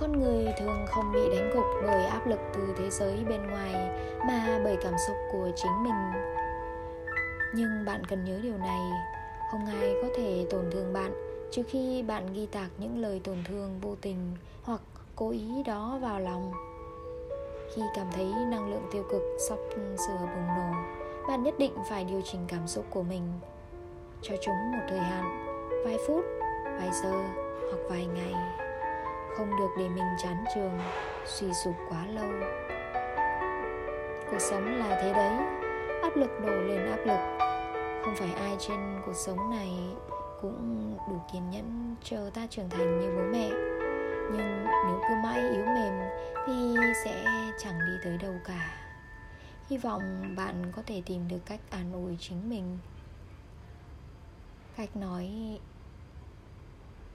con người thường không bị đánh gục bởi áp lực từ thế giới bên ngoài, mà bởi cảm xúc của chính mình. Nhưng bạn cần nhớ điều này, không ai có thể tổn thương bạn trừ khi bạn ghi tạc những lời tổn thương vô tình hoặc cố ý đó vào lòng. Khi cảm thấy năng lượng tiêu cực sắp sửa bùng nổ, bạn nhất định phải điều chỉnh cảm xúc của mình cho chúng một thời hạn, vài phút, vài giờ hoặc vài ngày không được để mình chán trường suy sụp quá lâu. Cuộc sống là thế đấy, áp lực đổ lên áp lực. Không phải ai trên cuộc sống này cũng đủ kiên nhẫn chờ ta trưởng thành như bố mẹ. Nhưng nếu cứ mãi yếu mềm thì sẽ chẳng đi tới đâu cả. Hy vọng bạn có thể tìm được cách an ủi chính mình. Cách nói,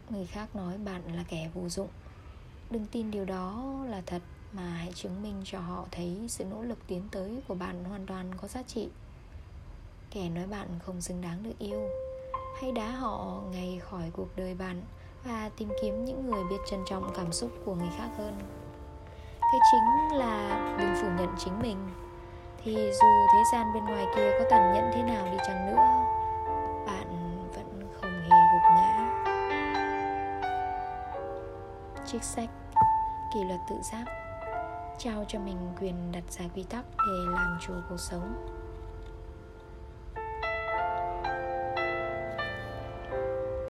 người khác nói bạn là kẻ vô dụng đừng tin điều đó là thật, mà hãy chứng minh cho họ thấy sự nỗ lực tiến tới của bạn hoàn toàn có giá trị. Kẻ nói bạn không xứng đáng được yêu, hãy đá họ ngay khỏi cuộc đời bạn và tìm kiếm những người biết trân trọng cảm xúc của người khác hơn. Cái chính là đừng phủ nhận chính mình, thì dù thế gian bên ngoài kia có tàn nhẫn thế nào đi chăng nữa trích sách. Kỷ luật tự giác. Trao cho mình quyền đặt ra quy tắc để làm chủ cuộc sống.